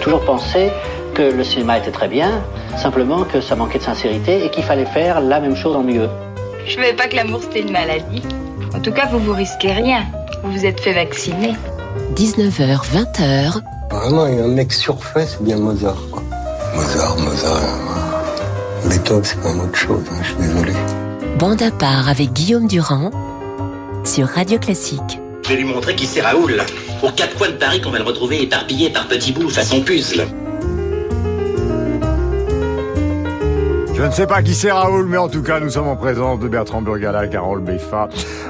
toujours pensé que le cinéma était très bien, simplement que ça manquait de sincérité et qu'il fallait faire la même chose en mieux. Je savais pas que l'amour c'était une maladie. En tout cas, vous vous risquez rien. Vous vous êtes fait vacciner. 19h, 20h. Vraiment, il y a un mec surfait, c'est bien Mozart. Quoi. Mozart, Mozart. euh, Beethoven, c'est quand même autre chose, hein, je suis désolé. Bande à part avec Guillaume Durand sur Radio Classique. Je vais lui montrer qui c'est Raoul. Aux quatre coins de Paris qu'on va le retrouver éparpillé par petits bouts façon puzzle. Je ne sais pas qui c'est Raoul, mais en tout cas, nous sommes en présence de Bertrand Burgala, Carole Beffa,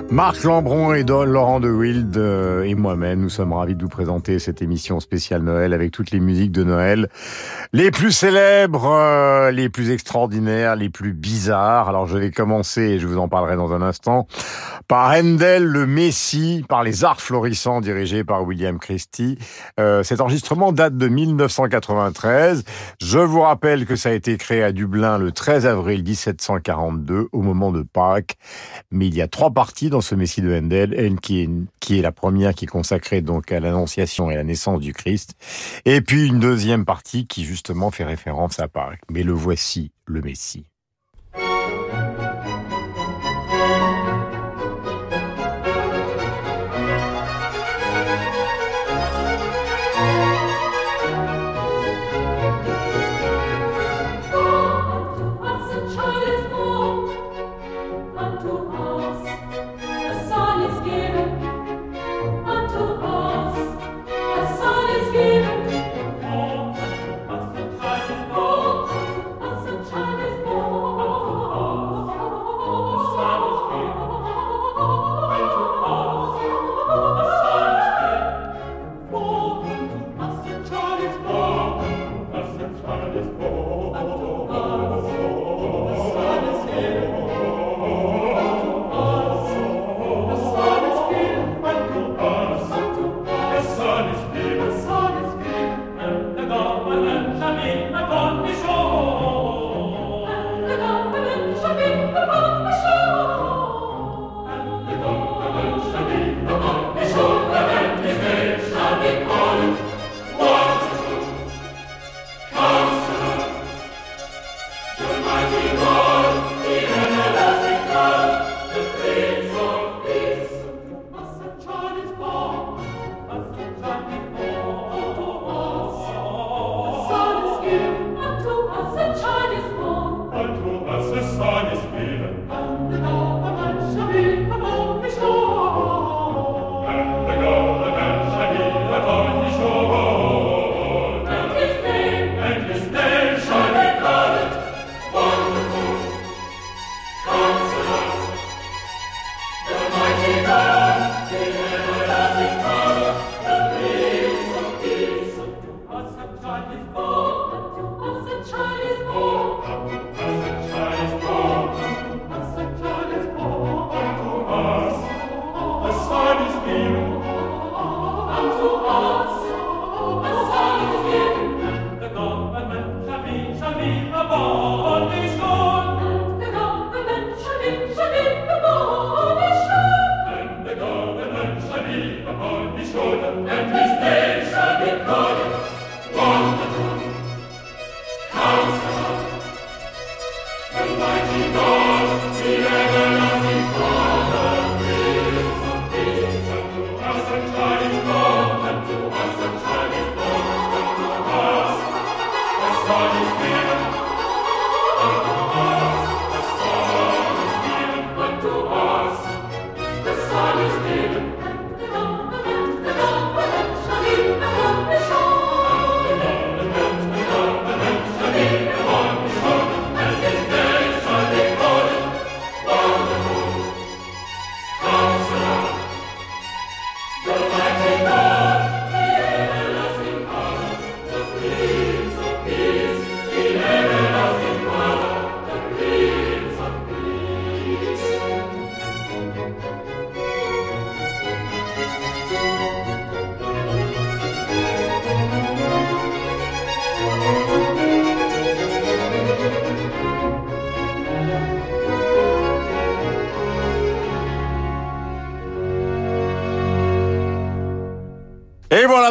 Marc Lambron et Don, Laurent de Wild euh, et moi-même. Nous sommes ravis de vous présenter cette émission spéciale Noël avec toutes les musiques de Noël. Les plus célèbres, euh, les plus extraordinaires, les plus bizarres. Alors je vais commencer, et je vous en parlerai dans un instant, par Handel, le Messie, par les Arts Florissants, dirigé par William Christie. Euh, cet enregistrement date de 1993. Je vous rappelle que ça a été créé à Dublin le 13 avril 1742, au moment de Pâques. Mais il y a trois parties dans ce Messie de Handel, elle qui est, qui est la première qui est consacrée donc à l'annonciation et à la naissance du Christ, et puis une deuxième partie qui justement fait référence à Pâques. Mais le voici, le Messie. to all.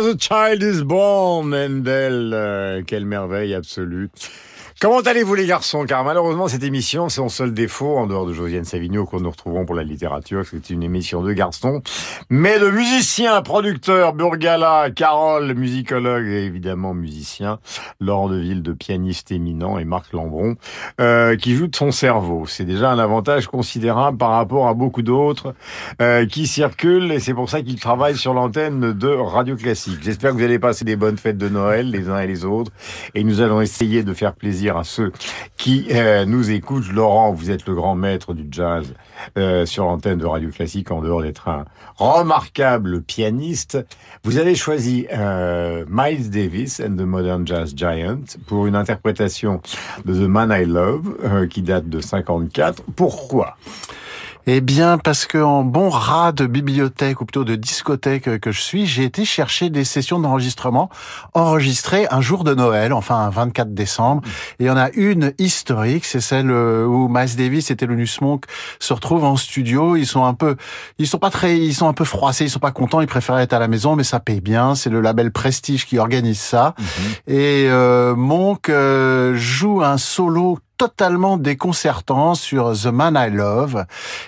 The Child is Born, Mendel. Euh, quelle merveille absolue. Comment allez-vous les garçons? Car malheureusement cette émission, c'est son seul défaut, en dehors de Josiane Savigno qu'on nous retrouvons pour la littérature, c'est une émission de garçons, mais de musiciens, producteurs, Burgala, Carole, musicologue et évidemment musicien, Laurent Deville de pianiste éminent et Marc Lambron euh, qui joue de son cerveau. C'est déjà un avantage considérable par rapport à beaucoup d'autres euh, qui circulent et c'est pour ça qu'ils travaillent sur l'antenne de Radio Classique. J'espère que vous allez passer des bonnes fêtes de Noël les uns et les autres et nous allons essayer de faire plaisir à ceux qui euh, nous écoutent. Laurent, vous êtes le grand maître du jazz euh, sur l'antenne de Radio Classique, en dehors d'être un remarquable pianiste. Vous avez choisi euh, Miles Davis and the Modern Jazz Giant pour une interprétation de The Man I Love, qui date de 54. Pourquoi? Eh bien, parce que en bon rat de bibliothèque ou plutôt de discothèque que je suis, j'ai été chercher des sessions d'enregistrement enregistrées un jour de Noël, enfin un 24 décembre. Et il y en a une historique, c'est celle euh, où Miles Davis et Thelonious Monk se retrouvent en studio. Ils sont un peu, ils sont pas très, ils sont un peu froissés, ils sont pas contents, ils préfèrent être à la maison, mais ça paye bien. C'est le label Prestige qui organise ça. Mhm. Et euh, Monk euh, joue un solo totalement déconcertant sur The Man I Love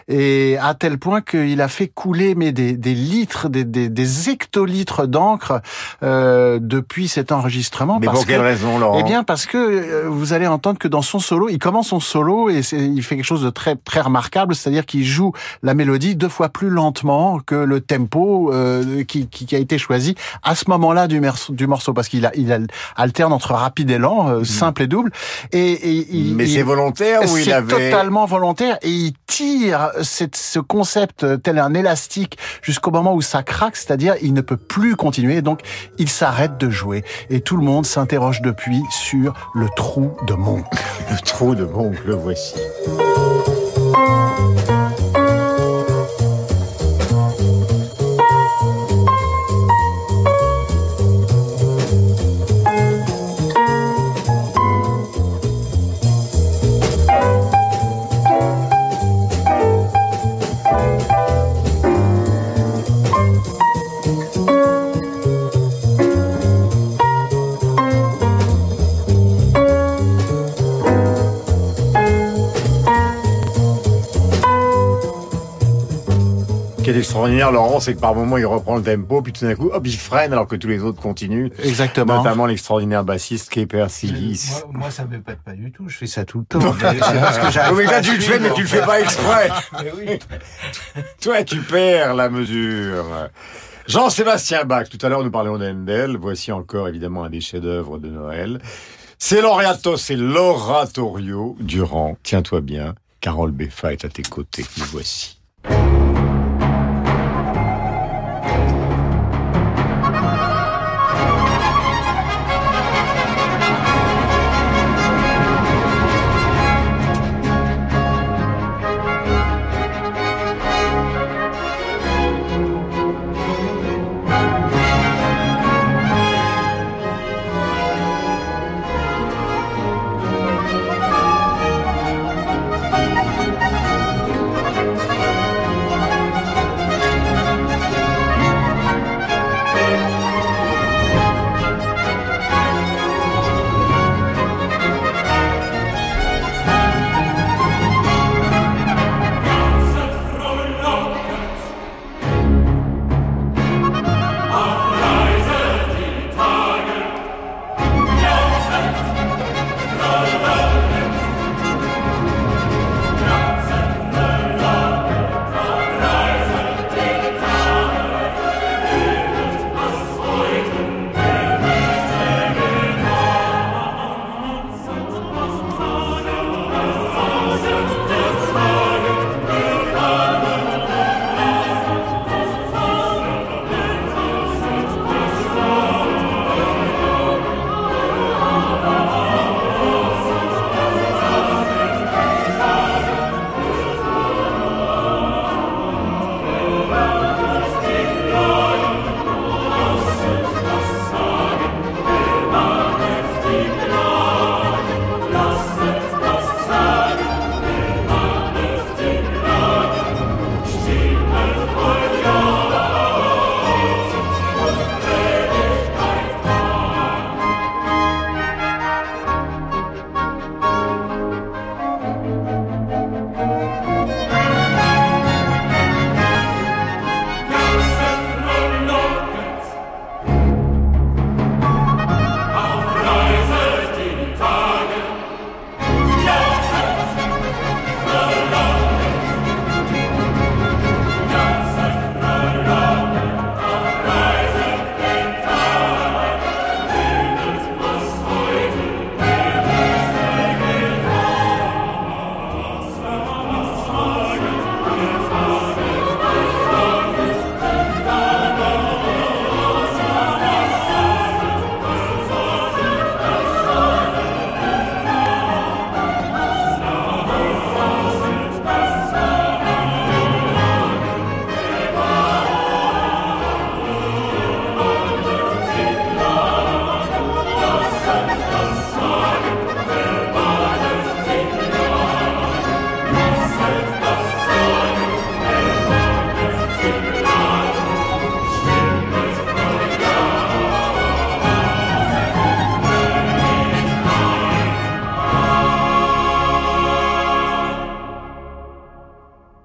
et à tel point qu'il a fait couler mais des, des litres, des, des, des hectolitres d'encre euh, depuis cet enregistrement. Mais pour quelle raison, Laurent Eh bien, parce que euh, vous allez entendre que dans son solo, il commence son solo et il fait quelque chose de très très remarquable, c'est-à-dire qu'il joue la mélodie deux fois plus lentement que le tempo euh, qui, qui, a été choisi à ce moment-là du, du morceau, parce qu'il a, il alterne entre rapide et lent, euh, mm. simple et double, et, et il, mais c'est volontaire ou il avait... C'est totalement volontaire et il tire cette, ce concept tel un élastique jusqu'au moment où ça craque, c'est-à-dire il ne peut plus continuer, donc il s'arrête de jouer. Et tout le monde s'interroge depuis sur le trou de Monk. le trou de Monk, le voici. Qui est extraordinaire, Laurent, c'est que par moment, il reprend le tempo, puis tout d'un coup, hop, il freine alors que tous les autres continuent. Exactement. Notamment l'extraordinaire bassiste Keper Silis. Moi, moi, ça me pète pas du tout. Je fais ça tout le temps. parce que oui, là, tu le fais, mais tu le fais pas exprès. oui. Toi, tu perds la mesure. Jean-Sébastien Bach, tout à l'heure nous parlions d'Endel, voici encore évidemment un des chefs-d'œuvre de Noël. C'est l'Oriato, c'est l'oratorio Durand. Tiens-toi bien, Carole Beffa est à tes côtés, nous voici.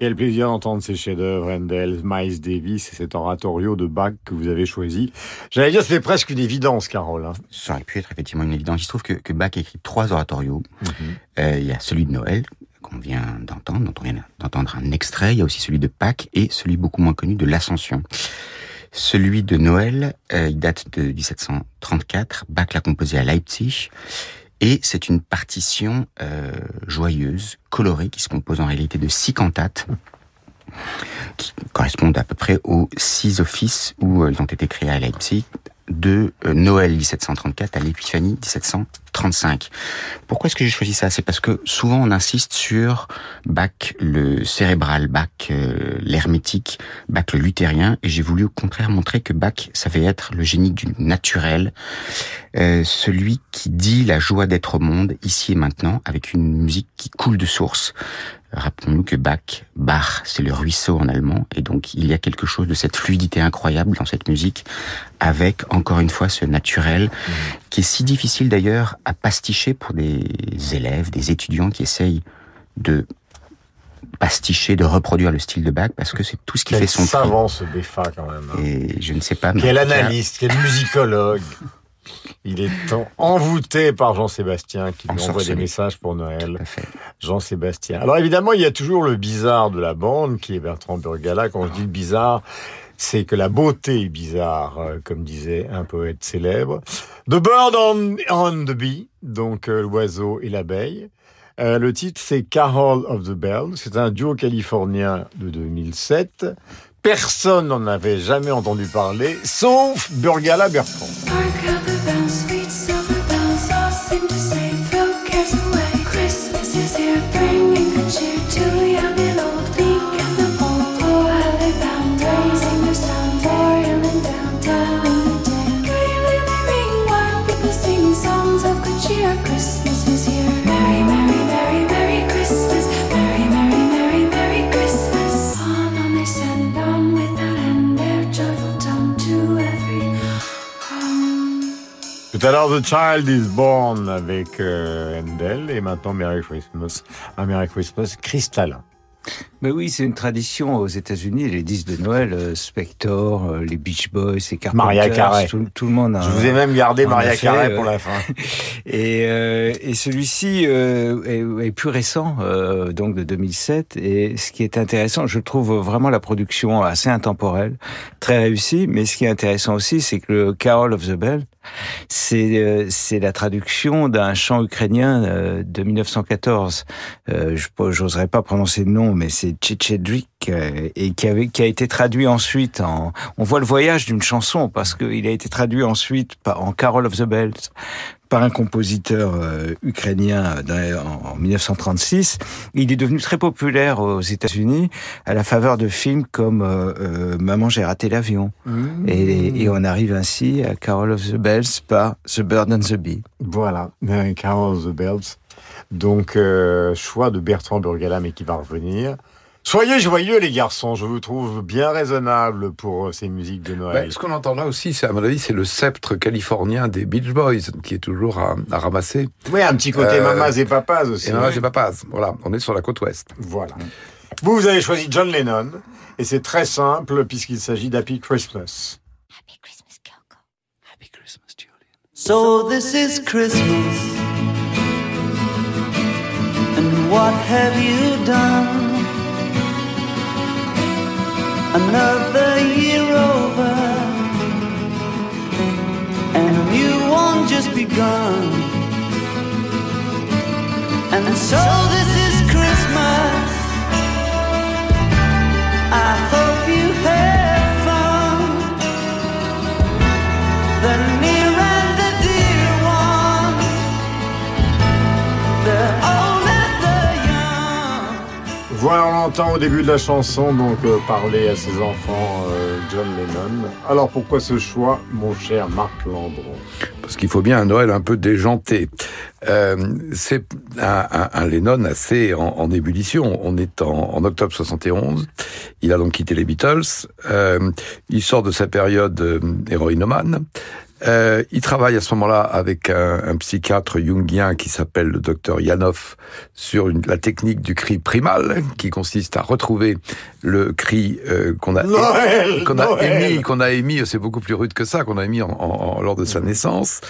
Quel plaisir d'entendre ces chefs-d'œuvre, Handel, Miles Davis et cet oratorio de Bach que vous avez choisi. J'allais dire, c'est presque une évidence, Carole. hein. Ça aurait pu être effectivement une évidence. Il se trouve que, que Bach a écrit trois oratorios. Mhm. Euh, il y a celui de Noël, qu'on vient d'entendre, dont on vient d'entendre un extrait. Il y a aussi celui de Pâques et celui beaucoup moins connu de l'Ascension. Celui de Noël, euh, il date de 1734. Bach l'a composé à Leipzig. Et c'est une partition euh, joyeuse, colorée, qui se compose en réalité de six cantates, qui correspondent à peu près aux six offices où euh, ils ont été créés à Leipzig, de Noël 1734 à l'Épiphanie 1735. Pourquoi est-ce que j'ai choisi ça? C'est parce que souvent on insiste sur Bach le cérébral, Bach euh, l'hermétique, Bach le luthérien, et j'ai voulu au contraire montrer que Bach savait être le génie du naturel, euh, celui qui dit la joie d'être au monde ici et maintenant, avec une musique qui coule de source. Rappelons-nous que Bach, Bach, c'est le ruisseau en allemand, et donc il y a quelque chose de cette fluidité incroyable dans cette musique, avec encore une fois ce naturel, qui est si difficile d'ailleurs à pasticher pour des élèves, des étudiants qui essayent de pasticher, de reproduire le style de Bach, parce que c'est tout ce qui Quel fait son prix. savant, ce Beffa, quand même. hein. Et je ne sais pas. Quel analyste, quel musicologue. Il est en- envoûté par Jean-Sébastien qui lui envoie des messages pour Noël. Jean-Sébastien. Alors évidemment, il y a toujours le bizarre de la bande qui est Bertrand Burgala. Quand je dis le bizarre, c'est que la beauté est bizarre, euh, comme disait un poète célèbre. The Bird on, on the Bee, donc euh, l'oiseau et l'abeille. Euh, le titre, c'est Carol of the Bells. C'est un duo californien de 2007. Personne n'en avait jamais entendu parler, sauf Burgala Bertrand. L'heure, The Child is Born avec euh, Handel et maintenant Merry Christmas. Un Merry Christmas cristallin. Mais oui, c'est une tradition aux États-Unis, les disques de Noël, euh, Spector, euh, les Beach Boys, les Carpenters, Maria Carey. Tout, tout le monde a. Je vous ai même gardé Maria fait, Carey euh, pour la fin. Et, euh, et celui-ci euh, est, est plus récent, euh, donc de 2007. Et ce qui est intéressant, je trouve vraiment la production assez intemporelle, très réussie. Mais ce qui est intéressant aussi, c'est que le Carol of the Bell, c'est euh, c'est la traduction d'un chant ukrainien euh, de 1914. Euh, je pas prononcer le nom, mais c'est Tchétchédrik euh, et qui avait qui a été traduit ensuite en. On voit le voyage d'une chanson parce qu'il a été traduit ensuite en Carol of the Bells par un compositeur euh, ukrainien dans- en, en 1936. Il est devenu très populaire aux États-Unis à la faveur de films comme euh, euh, Maman j'ai raté l'avion. Et, et on arrive ainsi à Carol of the Bells par The Bird and the Bee. Voilà, Carol of the Bells. Donc, euh, choix de Bertrand Burgala, mais qui va revenir. Soyez joyeux, les garçons. Je vous trouve bien raisonnable pour euh, ces musiques de Noël. Ben, ce qu'on entend là aussi, c'est à mon avis, c'est le sceptre californien des Beach Boys qui est toujours à, à ramasser. oui, un petit côté Euh, mamas et papas aussi. Et maman, j'ai pas passe. Voilà, on est sur la côte ouest. Voilà. Vous, vous avez choisi John Lennon, et c'est très simple puisqu'il s'agit d'Happy Christmas. Happy Christmas, Coco. Happy Christmas, Julian. So this is Christmas. And what have you done? Another year over. And a new one just begun. And so this is Christmas. I hope you have Voilà, on l'entend au début de la chanson, donc euh, parler à ses enfants euh, John Lennon. Alors pourquoi ce choix, mon cher Marc Landron Parce qu'il faut bien un Noël un peu déjanté. Euh, c'est un, un- un Lennon assez en, en ébullition. On est en, en octobre 71. Il a donc quitté les Beatles. Euh, il sort de sa période euh, héroïnomane. Euh, il travaille à ce moment-là avec un, un psychiatre jungien qui s'appelle le docteur Yanov sur une- la technique du cri primal, qui consiste à retrouver le cri euh, qu'on a, Noël, a émis, qu'on a émis, c'est beaucoup plus rude que ça, qu'on a émis en, en- en- lors de sa naissance.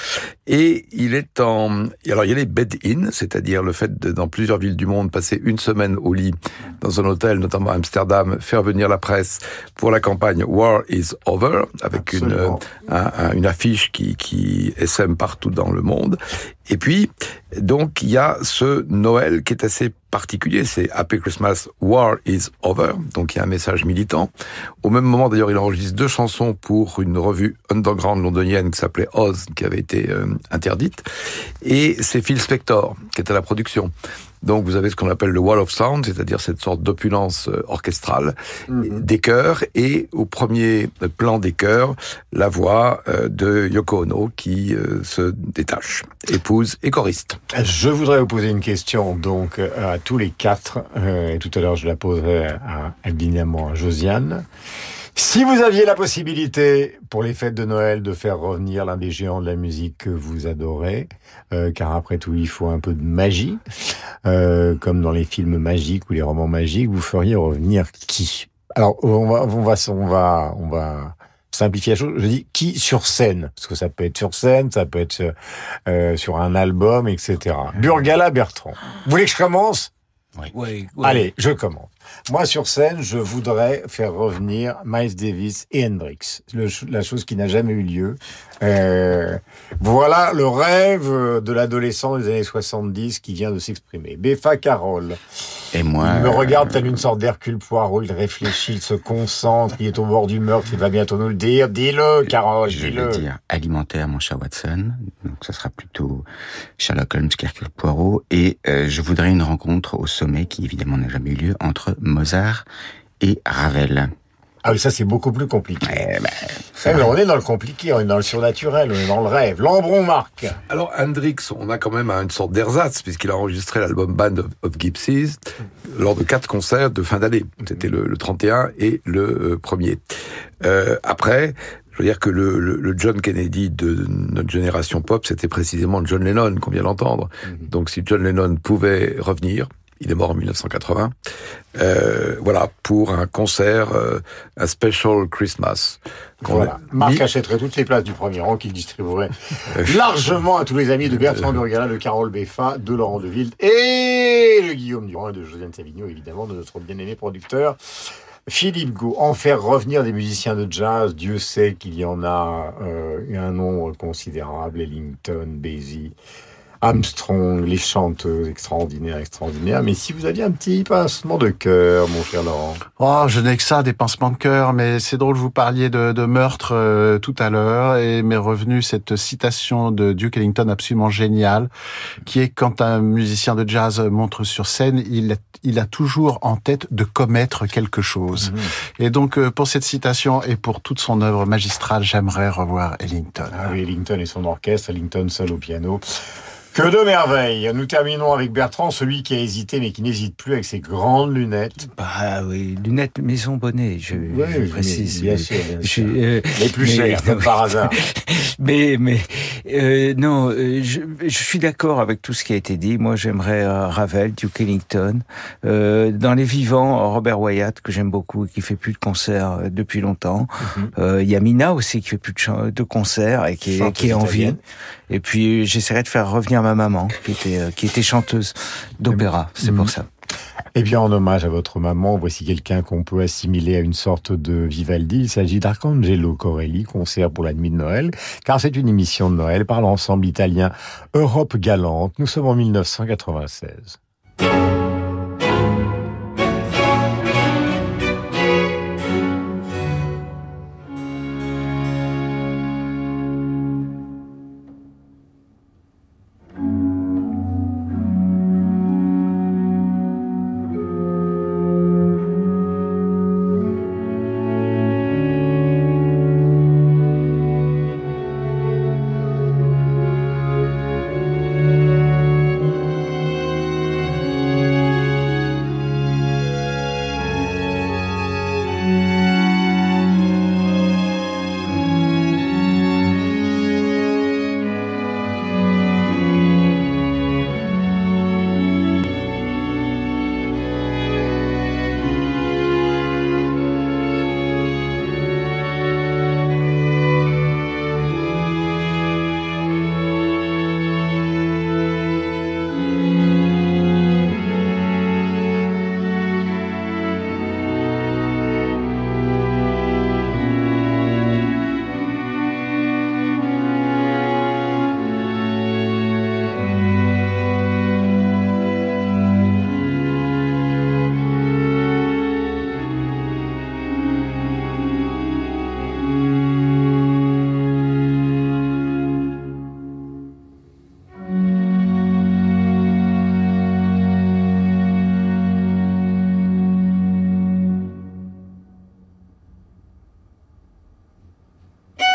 Et il est en, alors il y a les bed-in, c'est-à-dire le fait de, dans plusieurs villes du monde, passer une semaine au lit dans un hôtel, notamment à Amsterdam, faire venir la presse pour la campagne War is Over, avec une, euh, Absolument. un- un- une affiche qui, qui partout dans le monde. Et puis, donc, il y a ce Noël qui est assez particulier, c'est Happy Christmas, War is Over, donc il y a un message militant. Au même moment, d'ailleurs, il enregistre deux chansons pour une revue underground londonienne qui s'appelait Oz, qui avait été euh, interdite. Et c'est Phil Spector qui est à la production. Donc vous avez ce qu'on appelle le wall of sound, c'est-à-dire cette sorte d'opulence euh, orchestrale des chœurs et au premier plan des chœurs, la voix euh, de Yoko Ono qui se détache, et choriste. Je voudrais vous poser une question donc euh, à tous les quatre, euh, et tout à l'heure je la poserai à, évidemment à Josiane. Si vous aviez la possibilité pour les fêtes de Noël de faire revenir l'un des géants de la musique que vous adorez, euh, car après tout il faut un peu de magie, comme dans les films magiques ou les romans magiques, vous feriez revenir qui? Alors on va, on va, on va, on va simplifier la chose. Je dis qui sur scène, parce que ça peut être sur scène, ça peut être euh, sur un album, etc. Burgala Bertrand. Vous voulez que je commence? Oui, oui. Allez, je commence. Moi, sur scène, je voudrais faire revenir Miles Davis et Hendrix, le la chose qui n'a jamais eu lieu. Euh, voilà le rêve de l'adolescent des années 70 qui vient de s'exprimer. Beffa Carole. Et moi, Il me euh, regarde tel une sorte d'Hercule Poirot, il réfléchit, il se concentre, il est au bord du meurtre, il va bientôt nous le dire. Dis-le, Carole, je vais dis-le. dire alimentaire, mon cher Watson. Donc, ça sera plutôt Sherlock Holmes qu'Hercule Poirot. Et euh, je voudrais une rencontre au sommet, qui évidemment n'a jamais eu lieu, entre Mozart et Ravel. Ah oui, ça c'est beaucoup plus compliqué. Eh ben, Eh, mais on est dans le compliqué, on est dans le surnaturel, on est dans le rêve. Lambron Marc. Alors Hendrix, on a quand même une sorte d'ersatz puisqu'il a enregistré l'album Band of, of Gypsies lors de quatre concerts de fin d'année. C'était le, le 31 et le euh, premier. Euh, après, je veux dire que le, le- le John Kennedy de notre génération pop, c'était précisément John Lennon qu'on vient d'entendre. Donc si John Lennon pouvait revenir, il est mort en 1980. Euh, voilà, pour un concert, euh, un special Christmas. Voilà. Marc achèterait toutes les places du premier rang qu'il distribuerait largement à tous les amis de Bertrand Burgala, de Carole Beffa, de Laurent Deville et de Guillaume Durand et de Josiane Savigno, évidemment, de notre bien-aimé producteur. Philippe Gau, en faire revenir des musiciens de jazz, Dieu sait qu'il y en a euh, un nombre considérable, Ellington, Basie, Armstrong, les chanteuses extraordinaires, extraordinaires. Mais si vous aviez un petit pincement de cœur, mon cher Laurent. Oh, je n'ai que ça, des pincements de cœur, mais c'est drôle, vous parliez de, de meurtre euh, tout à l'heure, et m'est revenue cette citation de Duke Ellington absolument géniale, qui est quand un musicien de jazz montre sur scène, il a, il a toujours en tête de commettre quelque chose. Et donc, euh, pour cette citation et pour toute son œuvre magistrale, j'aimerais revoir Ellington. Ah oui, Ellington et son orchestre, Ellington seul au piano. Que de merveilles Nous terminons avec Bertrand, celui qui a hésité mais qui n'hésite plus avec ses grandes lunettes. Bah oui, lunettes maison bonnet, je, Oui, je mais précise. bien sûr, bien je- sûr. euh, Les plus comme par hasard. mais mais euh, non, euh, je, je suis d'accord avec tout ce qui a été dit. Moi, j'aimerais euh, Ravel, Duke Ellington. Euh, dans les vivants, Robert Wyatt que j'aime beaucoup et qui fait plus de concerts depuis longtemps. Mhm. Euh, Il y a Mina aussi qui fait plus de, concerts et qui qui est en vie. Et puis j'essaierai de faire revenir ma maman qui était euh, qui était chanteuse d'opéra. C'est pour ça. Eh bien, en hommage à votre maman, voici quelqu'un qu'on peut assimiler à une sorte de Vivaldi. Il s'agit d'Arcangelo Corelli, concert pour la nuit de Noël, car c'est une émission de Noël par l'ensemble italien Europe Galante. Nous sommes en 1996.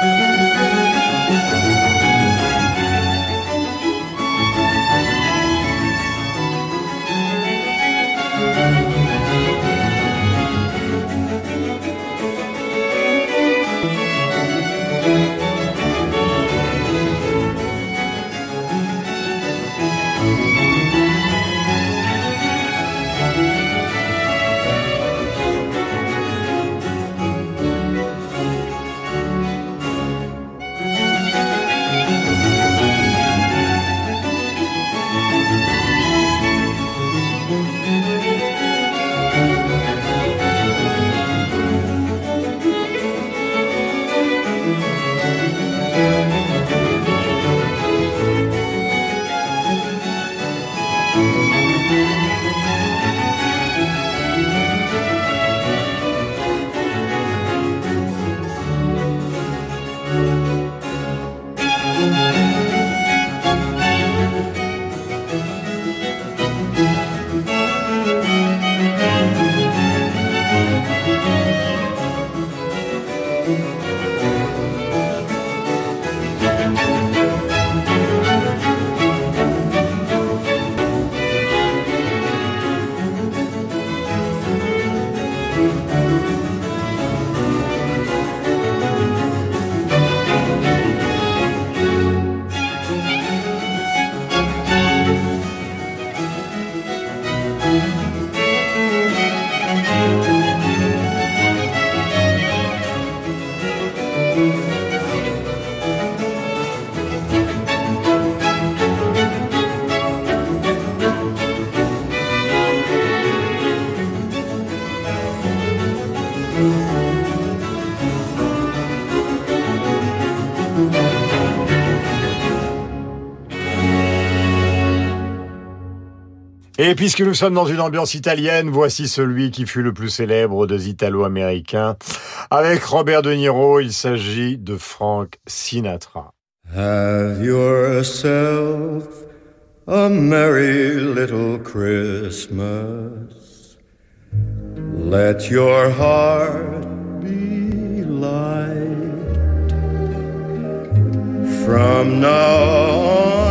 Música Et puisque nous sommes dans une ambiance italienne, voici celui qui fut le plus célèbre des Italo-Américains. Avec Robert De Niro, il s'agit de Frank Sinatra. Have yourself a merry little Christmas. Let your heart be light. From now on,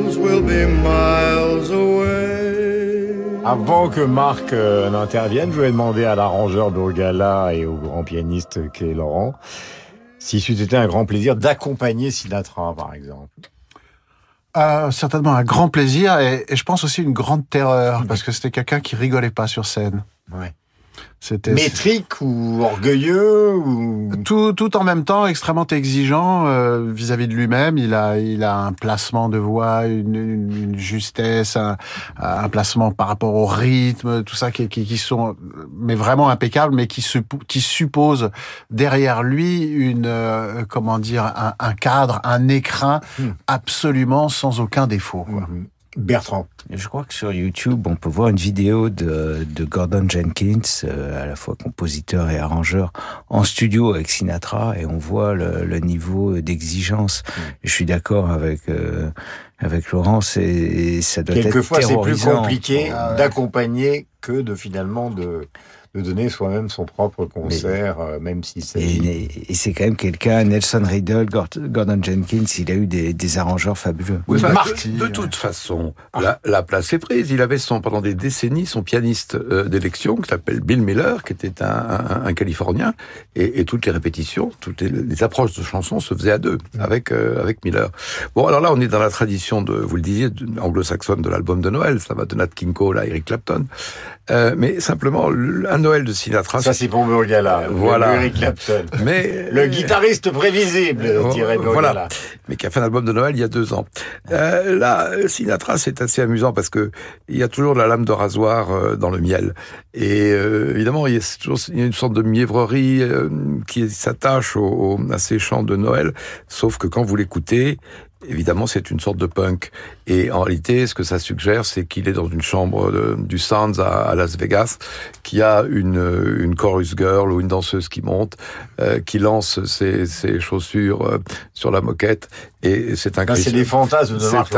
will be miles away. Avant que Marc euh, n'intervienne, je vais demander à l'arrangeur Burgala et au grand pianiste qu'est Laurent si c'eût été un grand plaisir d'accompagner Sinatra, par exemple. Euh, certainement un grand plaisir et, et je pense aussi une grande terreur parce que c'était quelqu'un qui rigolait pas sur scène. Ouais. C'était Métrique ou orgueilleux ou tout, tout en même temps extrêmement exigeant euh, vis-à-vis de lui-même. Il a, il a un placement de voix, une, une, une justesse, un, un placement par rapport au rythme, tout ça qui, qui, qui sont, mais vraiment impeccables, mais qui, suppo- qui suppose derrière lui une, euh, comment dire, un, un cadre, un écrin absolument sans aucun défaut. Quoi. Bertrand. Je crois que sur YouTube, on peut voir une vidéo de, de Gordon Jenkins, euh, à la fois compositeur et arrangeur, en studio avec Sinatra, et on voit le, le niveau d'exigence. Je suis d'accord avec euh, avec Laurent, c'est ça doit Quelquefois, être c'est plus compliqué Ah d'accompagner que de finalement de, de donner soi-même son propre concert, euh, même si c'est... Et, et c'est quand même quelqu'un, Nelson Riddle, Gord- Gordon Jenkins, il a eu des, des arrangeurs fabuleux. Oui, enfin, Marc. de, de toute façon, la, la place est prise. Il avait son, pendant des décennies son pianiste euh, d'élection qui s'appelle Bill Miller, qui était un, un, un Californien, et, et toutes les répétitions, toutes les, les approches de chansons se faisaient à deux avec euh, avec Miller. Bon, alors là, on est dans la tradition de, vous le disiez, anglo-saxonne de l'album de Noël. Ça va de Nat King Cole à Eric Clapton. Euh, mais simplement, le- un Noël de Sinatra. Ça, c'est pour Burgala. Voilà. Eric Clapton. Mais Le guitariste prévisible, Euh, dirait Burgala. voilà, mais qui a fait un album de Noël il y a deux ans. Euh, là, Sinatra, c'est assez amusant parce que il y a toujours la lame de rasoir euh, dans le miel. Et euh, évidemment, il y, a toujours, il y a une sorte de mièvrerie euh, qui s'attache au, au- à ces chants de Noël, sauf que quand vous l'écoutez, Évidemment, c'est une sorte de punk. Et en réalité, ce que ça suggère, c'est qu'il est dans une chambre de- du Sands à, à Las Vegas, qui a une, une chorus girl ou une danseuse qui monte, euh, qui lance ses, ses chaussures euh, sur la moquette. Et c'est un c'est des fantasmes de C'est Marc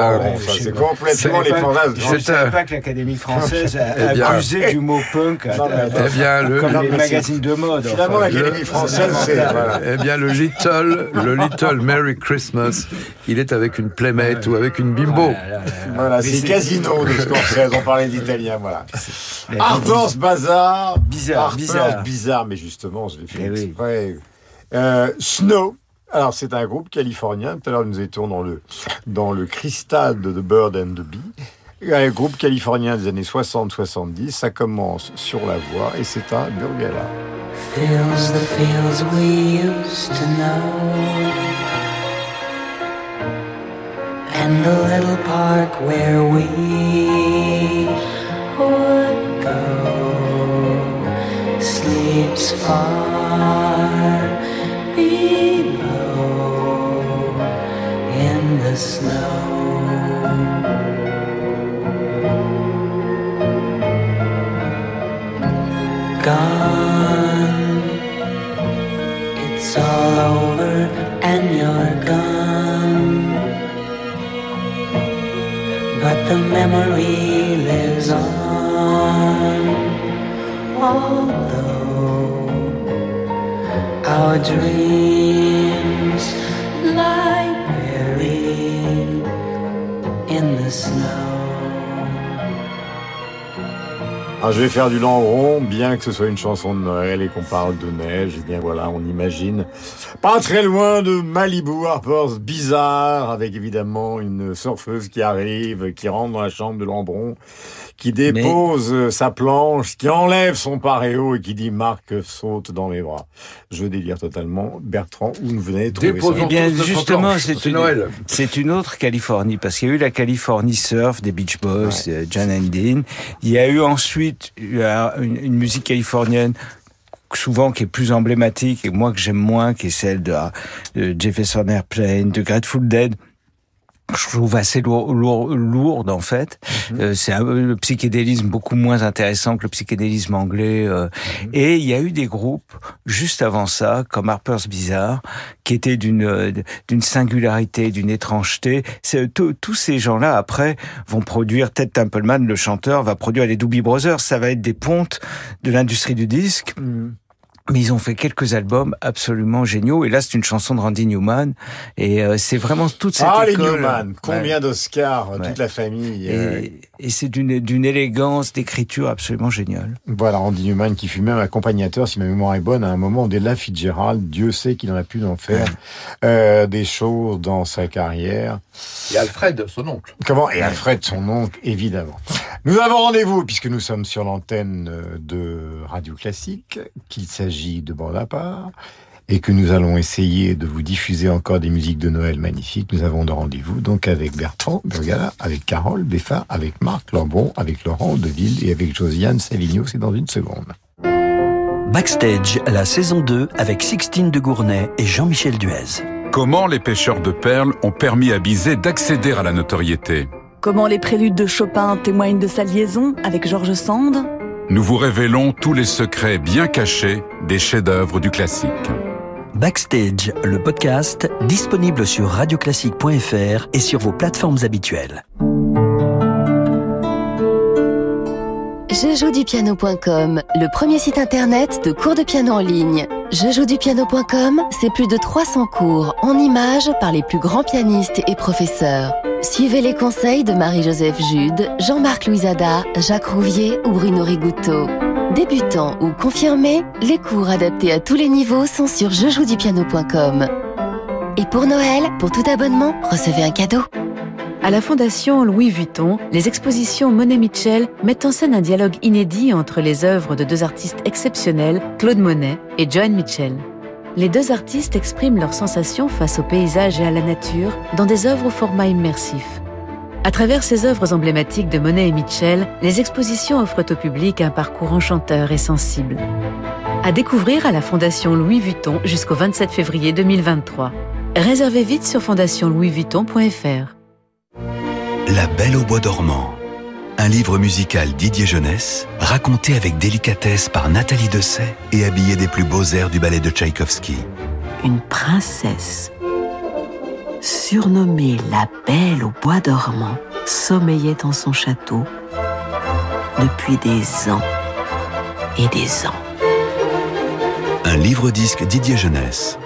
C'est complètement les fantasmes. Je ne savais pas que l'Académie française a Eh bien- abusé du mot punk à- Non, mais à-. Eh bien, le- comme les magazines de mode. Finalement, enfin. l'Académie française, c'est... voilà. Eh bien, le Little, le Little Merry Christmas, il est avec une Playmate ou avec une Bimbo. Voilà, c'est Casino de Scorsese, on parlait d'italien, voilà. Harper's Bazaar. Bizarre, bizarre. bizarre, mais justement, je l'ai fait Eh oui. exprès. Euh, Snow. Alors, c'est un groupe californien. Tout à l'heure, nous étions dans le, dans le cristal de The Bird and the Bee. Un groupe californien des années 60-70. Ça commence sur la voix et c'est un Burgala. Feels the fields we used to know. And the little park where we would go sleeps far below in the snow. Gone, it's all over and you're gone. But the memory lives on. Although our dreams lie buried in the snow. Alors, je vais faire du Lambron, bien que ce soit une chanson de Noël et qu'on parle de neige. Eh bien voilà, on imagine pas très loin de Malibu, Harper's bizarre, avec évidemment une surfeuse qui arrive, qui rentre dans la chambre de Lambron, qui dépose euh, sa planche, qui enlève son paréo et qui dit Marc saute dans mes bras. Je délire totalement. Bertrand, où vous venez de trouver Déposons ça Eh bien, justement, c'est une, Noël. c'est une autre Californie, parce qu'il y a eu la Californie surf des Beach Boys, euh, John and Dean. Il y a eu ensuite euh, une, une musique californienne souvent qui est plus emblématique et moi que j'aime moins, qui est celle de, de Jefferson Airplane, de Grateful Dead je trouve assez lourd, lourd- lourde en fait. Euh, c'est un- le psychédélisme beaucoup moins intéressant que le psychédélisme anglais. euh. Et il y a eu des groupes juste avant ça, comme Harper's Bizarre, qui étaient d'une euh, d'une singularité, d'une étrangeté. C'est- tous- ces gens-là après vont produire. Ted Templeman, le chanteur, va produire les Doobie Brothers. Ça va être des pontes de l'industrie du disque. Mais ils ont fait quelques albums absolument géniaux. Et là, c'est une chanson de Randy Newman. Et euh, c'est vraiment toute cette Ah, les. Newman, combien Ouais. d'Oscars, Ouais. toute la famille. euh, Et, et c'est d'une d'une élégance d'écriture absolument géniale. Voilà, Randy Newman qui fut même accompagnateur, si ma mémoire est bonne, à un moment d'Ella Fitzgerald. Dieu sait qu'il en a pu en faire euh, des choses dans sa carrière. Et Alfred, son oncle. Comment Et Alfred, son oncle, évidemment. Nous avons rendez-vous, puisque nous sommes sur l'antenne de Radio Classique, qu'il s'agit de bande à part, et que nous allons essayer de vous diffuser encore des musiques de Noël magnifiques. Nous avons de rendez-vous donc avec Bertrand Burgala, avec Carole Beffat, avec Marc Lambon, avec Laurent Deville et avec Josiane Savigno. C'est dans une seconde. Backstage, la saison 2 avec Sixtine de Gournay et Jean-Michel Duez. Comment les pêcheurs de perles ont permis à Bizet d'accéder à la notoriété Comment les préludes de Chopin témoignent de sa liaison avec Georges Sand Nous vous révélons tous les secrets bien cachés des chefs-d'œuvre du classique. Backstage, le podcast, disponible sur radioclassique.fr et sur vos plateformes habituelles. Je joue du piano.com, le premier site internet de cours de piano en ligne. Je joue du piano.com, c'est plus de 300 cours en images par les plus grands pianistes et professeurs. Suivez les conseils de Marie-Joseph Jude, Jean-Marc Louisada, Jacques Rouvier ou Bruno Rigouteau. Débutants ou confirmés, les cours adaptés à tous les niveaux sont sur jejoudupiano.com. Et pour Noël, pour tout abonnement, recevez un cadeau. À la Fondation Louis Vuitton, les expositions Monet Mitchell mettent en scène un dialogue inédit entre les œuvres de deux artistes exceptionnels, Claude Monet et Joan Mitchell. Les deux artistes expriment leurs sensations face au paysage et à la nature dans des œuvres au format immersif. À travers ces œuvres emblématiques de Monet et Mitchell, les expositions offrent au public un parcours enchanteur et sensible. À découvrir à la Fondation Louis Vuitton jusqu'au 27 février 2023. Réservez vite sur fondationlouisvuitton.fr. La Belle au bois dormant. Un livre musical Didier Jeunesse, raconté avec délicatesse par Nathalie Dessay et habillé des plus beaux airs du ballet de Tchaïkovski. Une princesse, surnommée la Belle au bois dormant, sommeillait en son château depuis des ans et des ans. Un livre-disque Didier Jeunesse.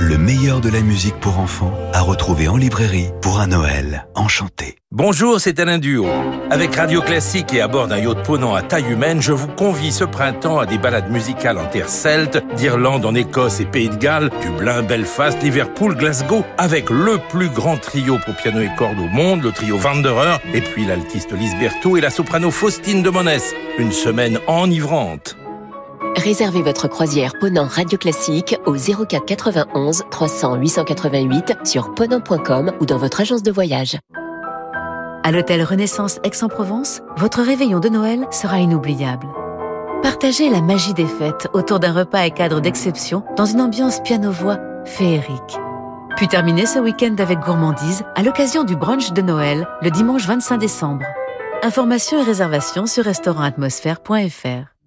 Le meilleur de la musique pour enfants à retrouver en librairie pour un Noël enchanté. Bonjour, c'est Alain Duo. Avec Radio Classique et à bord d'un yacht ponant à taille humaine, je vous convie ce printemps à des balades musicales en terre celte, d'Irlande en Écosse et Pays de Galles, Dublin, Belfast, Liverpool, Glasgow, avec le plus grand trio pour piano et cordes au monde, le trio Wanderer, et puis l'altiste Lise Berthaud et la soprano Faustine de Monès. Une semaine enivrante. Réservez votre croisière Ponant Radio Classique au 04 91 300 888 sur ponant.com ou dans votre agence de voyage. À l'hôtel Renaissance Aix-en-Provence, votre réveillon de Noël sera inoubliable. Partagez la magie des fêtes autour d'un repas à cadre d'exception dans une ambiance piano-voix féerique. Puis terminez ce week-end avec gourmandise à l'occasion du brunch de Noël le dimanche 25 décembre. Informations et réservations sur restaurantatmosphère.fr.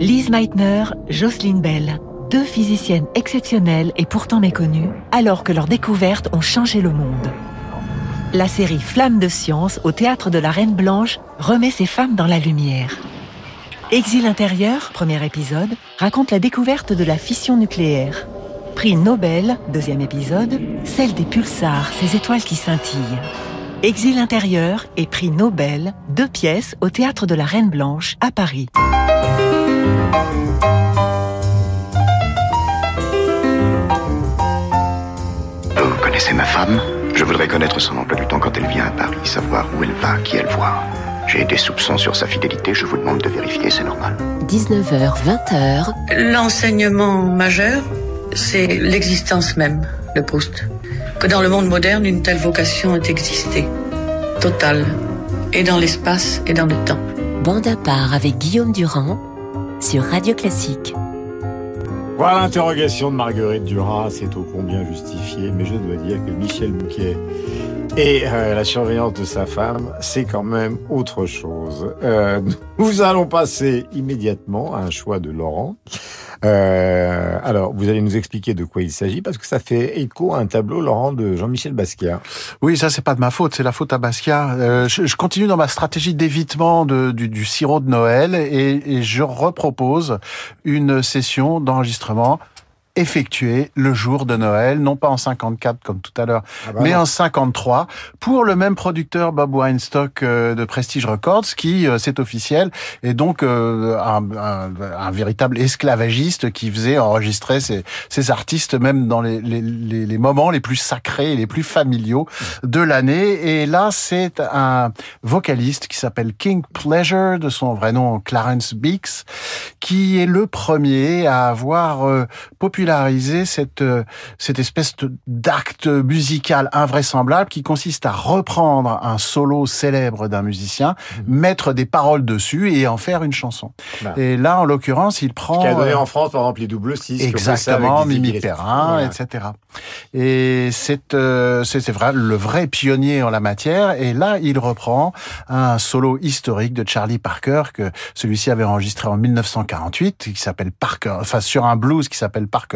Lise Meitner, Jocelyne Bell, deux physiciennes exceptionnelles et pourtant méconnues, alors que leurs découvertes ont changé le monde. La série Flamme de science au théâtre de la Reine Blanche remet ces femmes dans la lumière. Exil intérieur, premier épisode, raconte la découverte de la fission nucléaire. Prix Nobel, deuxième épisode, celle des pulsars, ces étoiles qui scintillent. Exil intérieur et prix Nobel, deux pièces au théâtre de la Reine Blanche à Paris. Vous connaissez ma femme? Je voudrais connaître son emploi du temps quand elle vient à Paris, savoir où elle va, qui elle voit. J'ai des soupçons sur sa fidélité, je vous demande de vérifier, c'est normal. 19h, 20h. L'enseignement majeur, c'est l'existence même de Proust. Que dans le monde moderne, une telle vocation ait existé. Totale. Et dans l'espace et dans le temps. Bande à part avec Guillaume Durand sur Radio Classique. Voilà l'interrogation de Marguerite Duras, c'est ô combien justifié, mais je dois dire que Michel Bouquet et euh, la surveillance de sa femme, c'est quand même autre chose. Euh, nous allons passer immédiatement à un choix de Laurent. Euh, alors, vous allez nous expliquer de quoi il s'agit, parce que ça fait écho à un tableau, Laurent, de Jean-Michel Basquiat. Oui, ça c'est pas de ma faute, c'est la faute à Basquiat. Euh, je, je, continue dans ma stratégie d'évitement du, du, sirop de Noël et, et je repropose une session d'enregistrement effectué le jour de Noël, non pas en 54 comme tout à l'heure, ah bah mais non. en 53, pour le même producteur Bob Weinstock euh, de Prestige Records, qui, euh, c'est officiel, est donc euh, un, un, un, véritable esclavagiste qui faisait enregistrer ses, ses artistes même dans les, les, les, les, moments les plus sacrés et les plus familiaux de l'année. Et là, c'est un vocaliste qui s'appelle King Pleasure, de son vrai nom Clarence Beeks, qui est le premier à avoir euh, popularisé populariser cette cette espèce d'acte musical invraisemblable qui consiste à reprendre un solo célèbre d'un musicien, mmh. mettre des paroles dessus et en faire une chanson. Bah. Et là, en l'occurrence, il prend qui a donné en France par exemple les double six, exactement, Mimi Perrin, etc. Et c'est euh, c'est vrai le vrai pionnier en la matière. Et là, il reprend un solo historique de Charlie Parker que celui-ci avait enregistré en 1948, qui s'appelle Parker, enfin sur un blues qui s'appelle Parker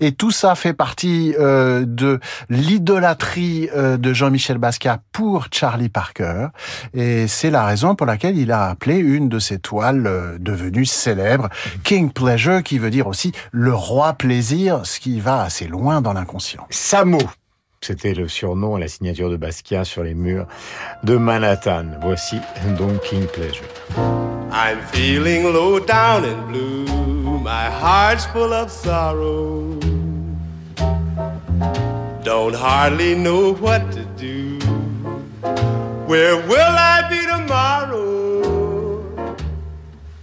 Et tout ça fait partie euh, de l'idolâtrie euh, de Jean-Michel Basquiat pour Charlie Parker. Et c'est la raison pour laquelle il a appelé une de ses toiles euh, devenues célèbres King Pleasure, qui veut dire aussi le roi plaisir, ce qui va assez loin dans l'inconscient. Samo. C'était le surnom à la signature de Basquiat sur les murs de Manhattan. Voici donc King Pleasure. I'm feeling low down and blue, my heart's full of sorrow. Don't hardly know what to do. Where will I be tomorrow?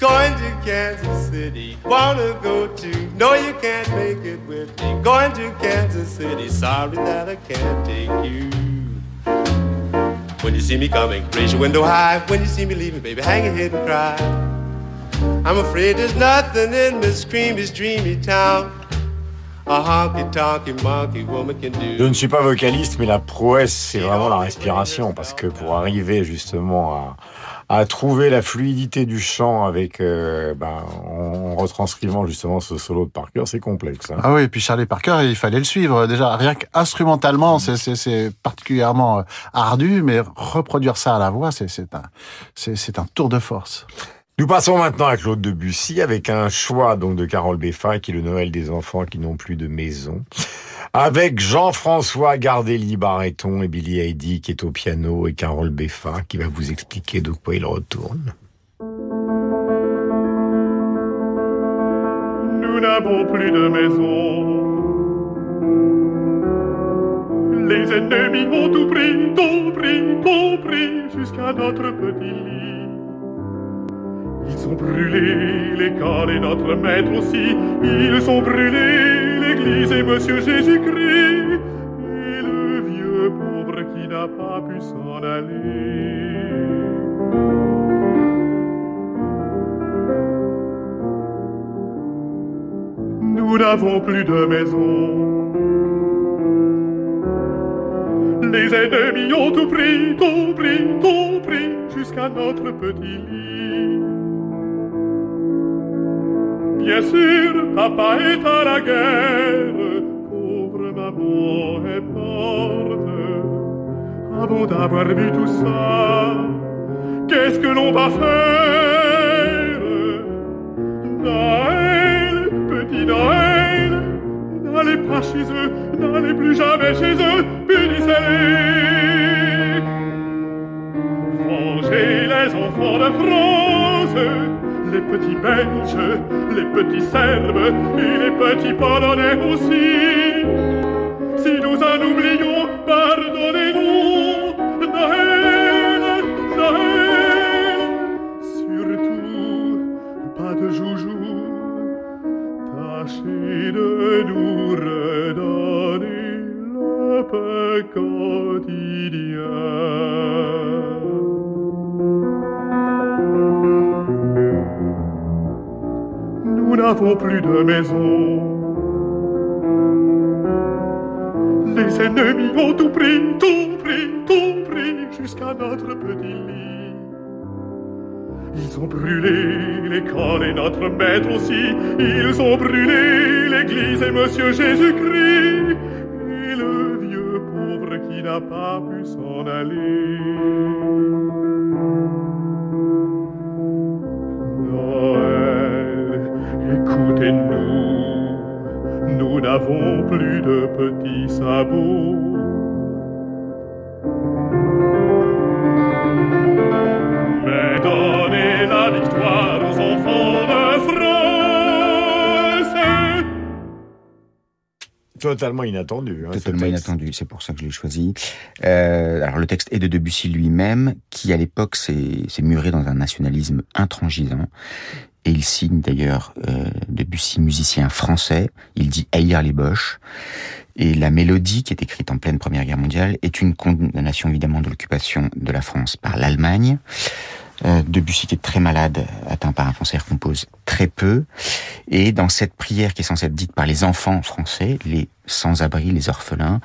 Going to Kansas City. Wanna go to? No, you can't make it with me. Going to Kansas City. Sorry that I can't take you. When you see me coming, raise your window high. When you see me leaving, baby, hang your head and cry. I'm afraid there's nothing in Miss Creamy's dreamy town. Je ne suis pas vocaliste, mais la prouesse, c'est vraiment la respiration, parce que pour arriver justement à, à trouver la fluidité du chant avec, euh, ben, en retranscrivant justement ce solo de Parker, c'est complexe. hein. Ah oui, et puis Charlie Parker, il fallait le suivre. Déjà, rien qu'instrumentalement, c'est- c'est particulièrement euh, ardu, mais reproduire ça à la voix, un, c'est un tour de force. Nous passons maintenant à Claude Debussy avec un choix donc de Carole Beffa qui est le Noël des enfants qui n'ont plus de maison. Avec Jean-François Gardelli Barreton et Billy Heidi qui est au piano et Carole Beffa qui va vous expliquer de quoi il retourne. Nous n'avons plus de maison. Les ennemis ont tout pris, tout pris, tout pris, jusqu'à notre petit lit. Ils ont brûlé l'école et notre maître aussi. Ils ont brûlé l'église et Monsieur Jésus-Christ. Et le vieux pauvre qui n'a pas pu s'en aller. Nous n'avons plus de maison. Les ennemis ont tout pris, tout pris, tout pris, jusqu'à notre petit lit. Bien sûr, papa est à la guerre, pauvre maman est morte. Avant d'avoir vu tout ça, qu'est-ce que l'on va faire? Noël, petit Noël, n'allez pas chez eux, n'allez plus jamais chez eux, punissez-les. Les enfants de France, les petits Belges, les petits Serbes et les petits Polonais aussi. Si nous en oublions, pardonnez-nous, maison. Les ennemis ont tout pris, tout pris, tout pris, jusqu'à notre petit lit. Ils ont brûlé l'école et notre maître aussi. Ils ont brûlé l'église et Monsieur Jésus-Christ. Totalement inattendu. hein, Totalement inattendu, c'est pour ça que je l'ai choisi. Euh, alors le texte est de Debussy lui-même, qui à l'époque s'est s'est muré dans un nationalisme intransigeant. Et il signe d'ailleurs euh, Debussy musicien français. Il dit haïr les Boches. Et la mélodie, qui est écrite en pleine Première Guerre mondiale, est une condamnation évidemment de l'occupation de la France par l'Allemagne. Euh, Debussy qui est très malade, atteint par un cancer, compose très peu. Et dans cette prière qui est censée être dite par les enfants français, les sans-abri, les orphelins,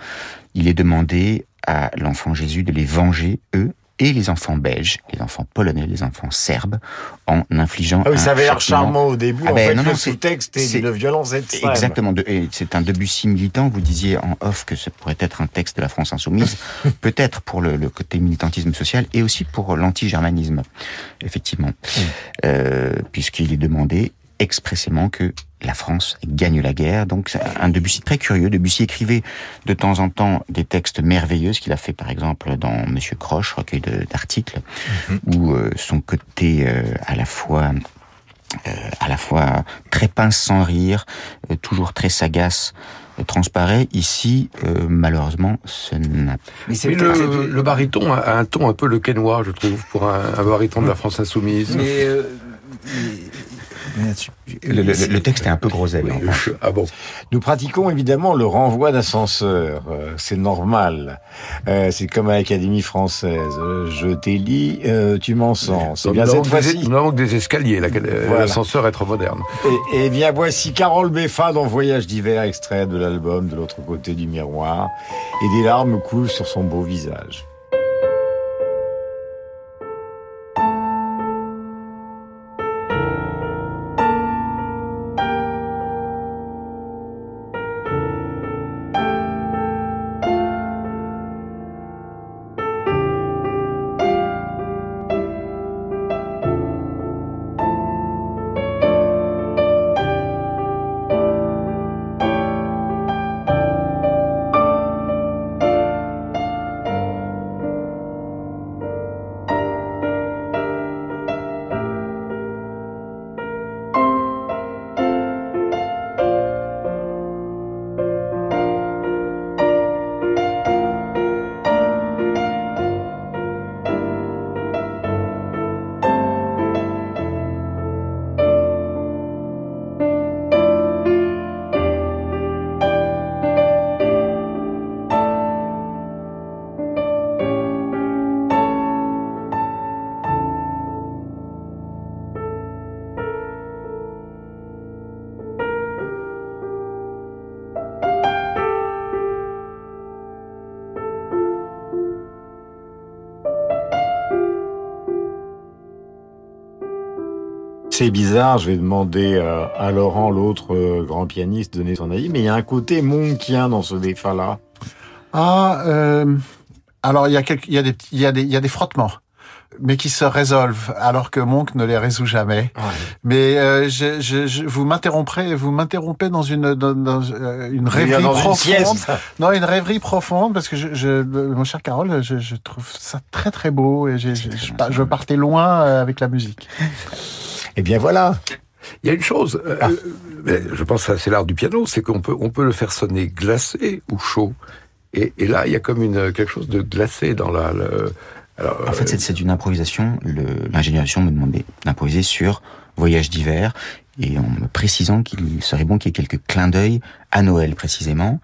il est demandé à l'enfant Jésus de les venger, eux, et les enfants belges, les enfants polonais, les enfants serbes, en infligeant Ah oui, ça avait l'air charmant au début. Ah en ben, fait, non, le non, c'est- sous-texte est de violence extrême. Exactement. C'est un Debussy militant. Vous disiez en off que ce pourrait être un texte de la France insoumise, peut-être pour le, le côté militantisme social et aussi pour l'anti-germanisme, effectivement, euh, puisqu'il est demandé expressément que la France gagne la guerre. Donc c'est un Debussy très curieux. Debussy écrivait de temps en temps des textes merveilleux, ce qu'il a fait par exemple dans Monsieur Croche, recueil d'articles, où euh, son côté euh, à la fois euh, à la fois très pince sans rire, euh, toujours très sagace, euh, transparaît. Ici, euh, malheureusement, ce n'a Mais le, le baryton a un ton un peu le quénois, je trouve, pour un, un baryton de la France insoumise. Mais, euh, Le, le- le texte est un peu groseille. revanche. Ah bon Nous pratiquons évidemment le renvoi d'ascenseur. Euh, c'est normal. Euh, c'est comme à l'Académie française. Euh, je t'élis, euh, tu m'en sens. C'est Nous bien cette fois-ci. nous n'avons que des escaliers, Voilà. l'ascenseur est trop moderne. Et, et bien voici Carole Beffa dans Voyage d'hiver, extrait de l'album De l'autre côté du miroir. Et des larmes coulent sur son beau visage. C'est bizarre, je vais demander euh, à Laurent, l'autre euh, grand pianiste, de donner son avis, mais il y a un côté monkien dans ce Beffa-là. Ah, euh, alors il y a quelques, il y a des, petits- il y a des, il y a des frottements, mais qui se résolvent, alors que Monk ne les résout jamais. Mais euh, je, je, je- vous m'interromprez, vous m'interrompez dans une, dans, dans, une rêverie dans une profonde. sieste non, une rêverie profonde, parce que je, je mon cher Carole, je, je trouve ça très très beau et je, je, je partais loin avec la musique. Eh bien voilà. Il y a une chose, euh, euh, mais je pense que c'est l'art du piano, c'est qu'on peut, on peut le faire sonner glacé ou chaud. Et, et là, il y a comme une, quelque chose de glacé dans la... le- alors, En fait, c'est- c'est une improvisation. L'ingénieur me demandait d'improviser sur Voyage d'hiver et en me précisant qu'il serait bon qu'il y ait quelques clins d'œil à Noël précisément.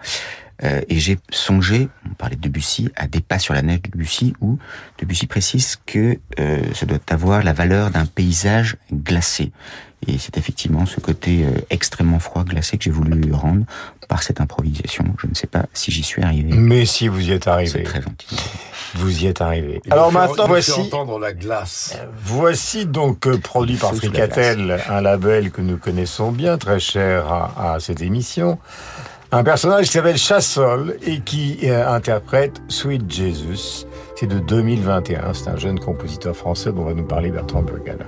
Euh, et j'ai songé, on parlait de Debussy, à Des pas sur la neige de Debussy, où Debussy précise que euh, ça doit avoir la valeur d'un paysage glacé. Et c'est effectivement ce côté euh, extrêmement froid, glacé que j'ai voulu rendre par cette improvisation. Je ne sais pas si j'y suis arrivé. Mais si vous y êtes C'est arrivé. très gentil. Vous y êtes arrivé. il Alors maintenant, voici, entendre la glace. voici donc euh, produit par la. Fricatel, un label que nous connaissons bien, très cher à, à cette émission. Un personnage qui s'appelle Chassol et qui euh, interprète Sweet Jesus. C'est de 2021. C'est un jeune compositeur français dont va nous parler Bertrand Burgala.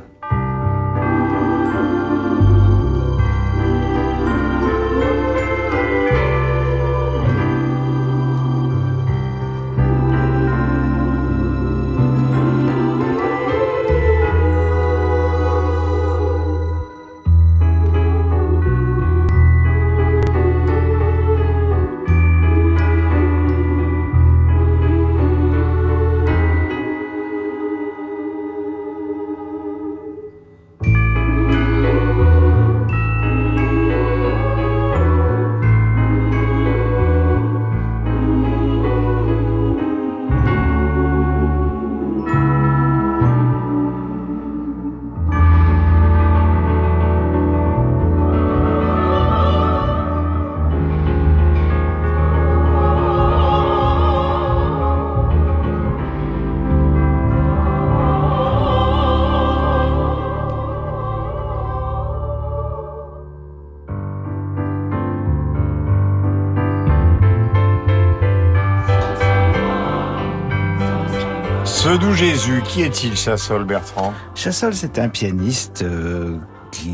Ce doux Jésus, qui est-il, Chassol Bertrand? Chassol, c'est un pianiste euh, qui,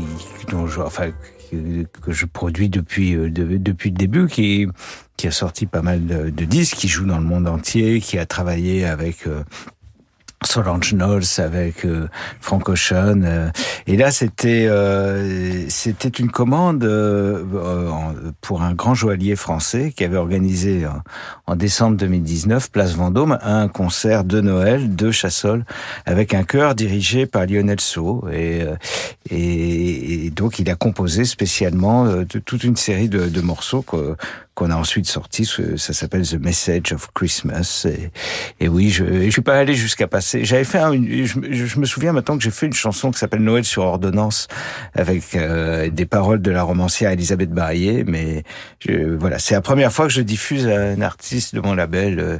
dont je, enfin, que je produis depuis euh, de- depuis le début, qui qui a sorti pas mal de, de disques, qui joue dans le monde entier, qui a travaillé avec euh, Solange Knowles avec euh, Frank Ocean. euh, et là, c'était euh, c'était une commande euh, euh, pour un grand joaillier français qui avait organisé en, en décembre 2019, Place Vendôme, un concert de Noël de Chassol avec un chœur dirigé par Lionel Sceau. Et, euh, et, et donc, il a composé spécialement euh, toute une série de, de morceaux que- qu'on a ensuite sortis. Ce- Ça s'appelle The Message of Christmas. Et, oui, je je suis pas allé jusqu'à passer. J'avais fait un- je, me- souviens maintenant que j'ai fait une chanson qui s'appelle Noël sur ordonnance avec euh, des paroles de la romancière Elisabeth Barillet. Mais voilà, c'est la première fois que je diffuse un artiste de mon label. euh,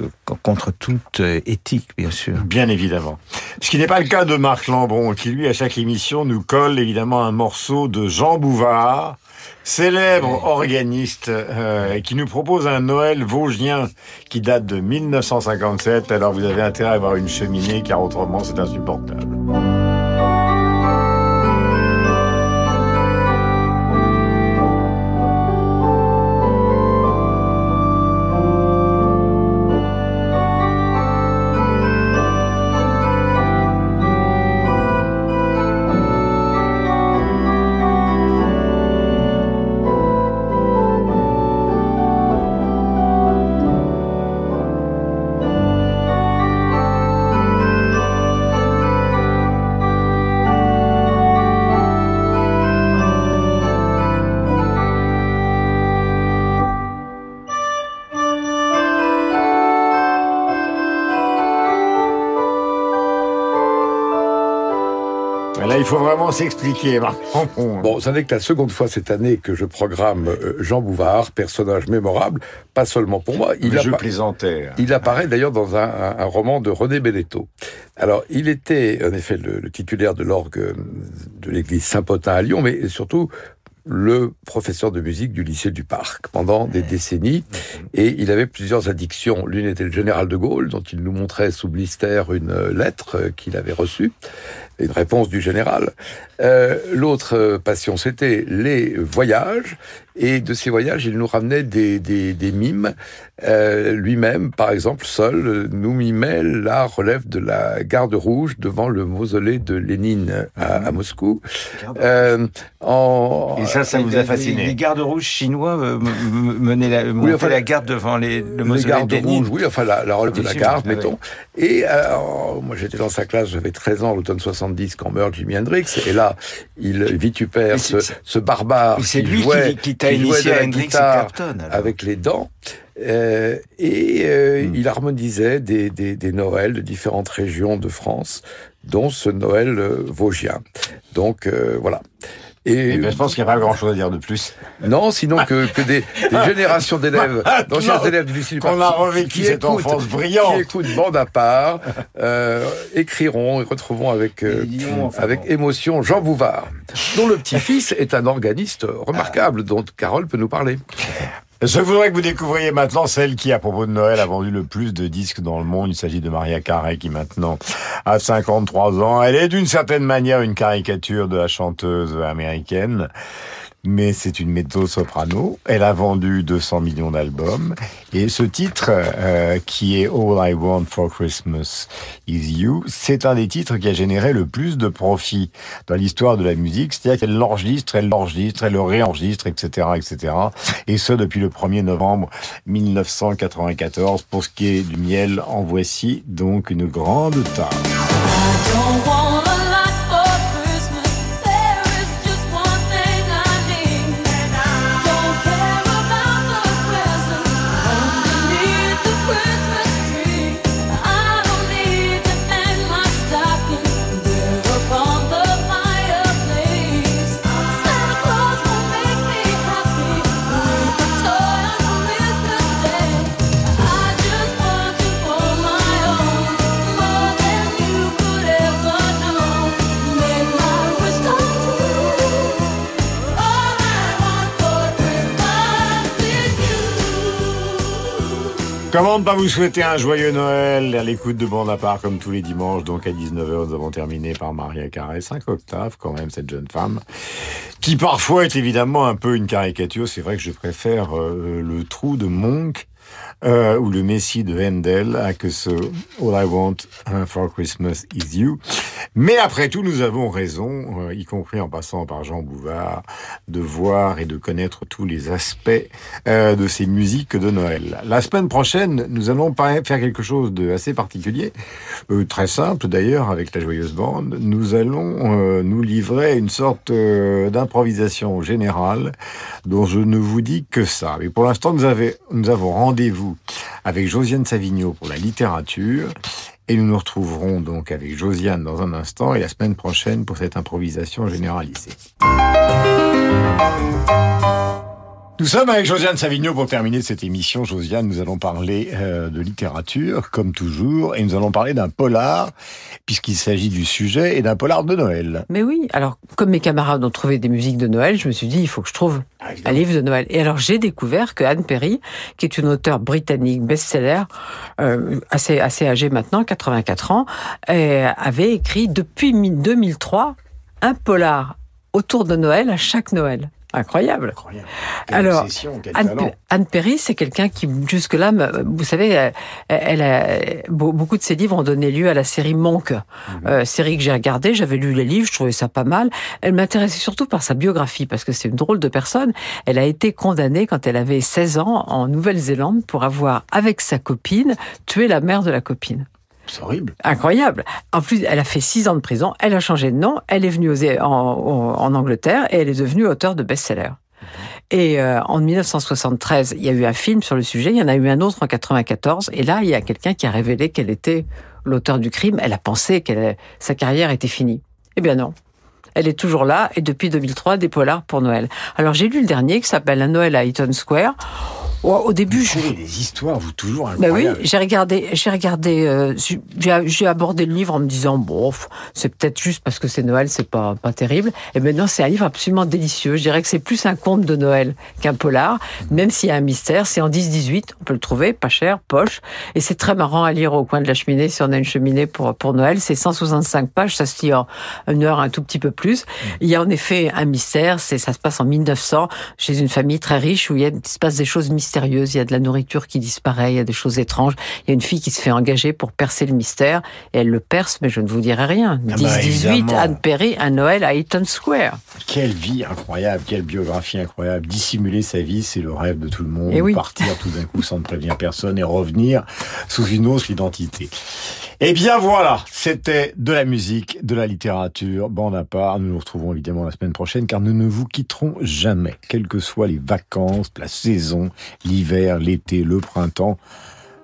euh, contre toute éthique, bien sûr. Bien évidemment. Ce qui n'est pas le cas de Marc Lambron, qui lui, à chaque émission, nous colle évidemment un morceau de Jean Bouvard, célèbre organiste, euh, qui nous propose un Noël vosgien qui date de 1957. Alors vous avez intérêt à avoir une cheminée, car autrement c'est insupportable. Vraiment s'expliquer, Marc. Bon, ça n'est que la seconde fois cette année que je programme euh, Jean Bouvard, personnage mémorable, pas seulement pour moi. Mais je plaisantais. Il apparaît d'ailleurs dans un, un- un roman de René Belletto. Alors, il était en effet le, le titulaire de l'orgue euh, de l'église Saint-Potin à Lyon, mais surtout le professeur de musique du lycée du Parc pendant des décennies. Et il avait plusieurs addictions. L'une était le général de Gaulle, dont il nous montrait sous blister une euh, lettre qu'il avait reçue, une réponse du général. Euh, L'autre euh, passion, c'était les voyages. Et de ces voyages, il nous ramenait des, des, des mimes. Euh, Lui-même, par exemple, seul, nous mimait la relève de la garde rouge devant le mausolée de Lénine à, à Moscou. Euh, en, Et ça, ça vous a fasciné. Les gardes rouges chinois menaient la, montaient enfin, la garde devant les, le les mausolée gardes de Lénine. rouges, oui, enfin la, la relève de la garde, ah ouais. mettons. Et euh, moi j'étais dans sa classe, j'avais 13 ans, l'automne 70, quand meurt Jimi Hendrix, et là il vitupère ce, barbare c'est qui lui qui- jouait, qui t'a qui jouait initié à la Hendrix et guitare Clapton, alors. avec les dents. Euh, et euh, Hmm. il harmonisait des, des, des Noëls de différentes régions de France, dont ce Noël euh, vosgien. Donc euh, voilà. Et Eh ben, je pense qu'il n'y a pas grand-chose à dire de plus. non, sinon que, que des, des générations d'élèves, d'anciens Non, élèves du lycée du qu'on Parc, a revécu qui cette écoutent- enfance brillante. qui écoutent bande à part, euh, écriront et retrouveront avec, euh, avec émotion Jean Bouvard, dont le petit-fils est un organiste remarquable, dont Carole peut nous parler. Je voudrais que vous découvriez maintenant celle qui, à propos de Noël, a vendu le plus de disques dans le monde. Il s'agit de Maria Carey, qui maintenant a 53 ans. Elle est d'une certaine manière une caricature de la chanteuse américaine. Mais c'est une mezzo-soprano. Elle a vendu 200 millions d'albums. Et ce titre, euh, qui est All I Want for Christmas is You, c'est un des titres qui a généré le plus de profit dans l'histoire de la musique. C'est-à-dire qu'elle l'enregistre, elle l'enregistre, elle le réenregistre, etc., etc. Et ce, depuis le 1er novembre 1994. Pour ce qui est du miel, en voici donc une grande table. Comment ne pas vous souhaiter un joyeux Noël à l'écoute de Bande à part comme tous les dimanches. Donc à 19h, nous avons terminé par Maria Carré. 5 octaves quand même, cette jeune femme. qui parfois est évidemment un peu une caricature. C'est vrai que je préfère euh, le trou de Monk euh, ou le Messie de Handel à que ce All I Want uh, for Christmas is You. Mais après tout, nous avons raison, euh, y compris en passant par Jean Bouvard, de voir et de connaître tous les aspects euh, de ces musiques de Noël. La semaine prochaine, nous allons faire quelque chose de assez particulier, euh, très simple d'ailleurs avec la joyeuse bande. Nous allons nous livrer une sorte d'improvisation générale dont je ne vous dis que ça. Mais pour l'instant, nous, avons rendez-vous avec Josiane Savigno pour la littérature. Et nous nous retrouverons donc avec Josiane dans un instant et la semaine prochaine pour cette improvisation généralisée. Nous sommes avec Josiane Savigno pour terminer cette émission. Josiane, nous allons parler euh, de littérature, comme toujours, et nous allons parler d'un polar, puisqu'il s'agit du sujet, et d'un polar de Noël. Mais oui, alors comme mes camarades ont trouvé des musiques de Noël, je me suis dit il faut que je trouve un livre de Noël. Et alors j'ai découvert que Anne Perry, qui est une auteure britannique best-seller, euh, assez assez âgée maintenant, 84 ans, euh, avait écrit depuis mi- 2003 un polar autour de Noël à chaque Noël. Incroyable. Quelle Alors, Anne, Perry, c'est quelqu'un qui, jusque-là, vous savez, euh, elle a, be- beaucoup de ses livres ont donné lieu à la série Monk, Mhm. euh, série que j'ai regardée. J'avais lu les livres, je trouvais ça pas mal. Elle m'intéressait surtout par sa biographie, parce que c'est une drôle de personne. Elle a été condamnée quand elle avait 16 ans en Nouvelle-Zélande pour avoir, avec sa copine, tué la mère de la copine. C'est horrible. Incroyable. En plus, elle a fait six ans de prison. Elle a changé de nom. Elle est venue aux- en, en- en Angleterre et elle est devenue auteure de best-sellers. Et euh, en 1973, il y a eu un film sur le sujet. Il y en a eu un autre en 94. Et là, il y a quelqu'un qui a révélé qu'elle était l'auteur du crime. Elle a pensé que sa carrière était finie. Eh bien non. Elle est toujours là et depuis 2003, des polars pour Noël. Alors j'ai lu le dernier qui s'appelle Un Noël à Eaton Square. Au début, je... des histoires, vous toujours Ben oui, j'ai regardé, j'ai regardé, euh, j'ai abordé le livre en me disant bon, c'est peut-être juste parce que c'est Noël, c'est pas pas terrible. Et maintenant, c'est un livre absolument délicieux. Je dirais que c'est plus un conte de Noël qu'un polar, même s'il y a un mystère. C'est en 10-18, on peut le trouver, pas cher, poche, et c'est très marrant à lire au coin de la cheminée si on a une cheminée pour pour Noël. C'est 165 pages, ça se lit en une heure, un tout petit peu plus. Il y a en effet un mystère. C'est ça se passe en 1900 chez une famille très riche où il, y a, il se passe des choses mystérieuses. Il y a de la nourriture qui disparaît, il y a des choses étranges. Il y a une fille qui se fait engager pour percer le mystère et elle le perce, mais je ne vous dirai rien. Ah 10-18, bah. Anne Perry, un Noël à Eaton Square. Quelle vie incroyable, quelle biographie incroyable. Dissimuler sa vie, c'est le rêve de tout le monde. Eh oui. Partir tout d'un coup sans ne prévenir personne et revenir sous une autre identité. Eh bien voilà, c'était de la musique, de la littérature, bande à part. Nous nous retrouvons évidemment la semaine prochaine car nous ne vous quitterons jamais, quelles que soient les vacances, la saison, l'hiver, l'été, le printemps.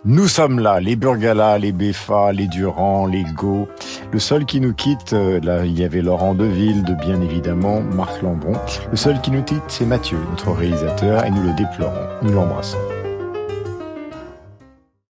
Nous sommes là, les Burgala, les Beffa, les Durand, les Go. Le seul qui nous quitte, euh, là, il y avait Laurent Deville, de bien évidemment, Marc Lambron. Le seul qui nous quitte, c'est Mathieu, notre réalisateur, et nous le déplorons. Nous l'embrassons.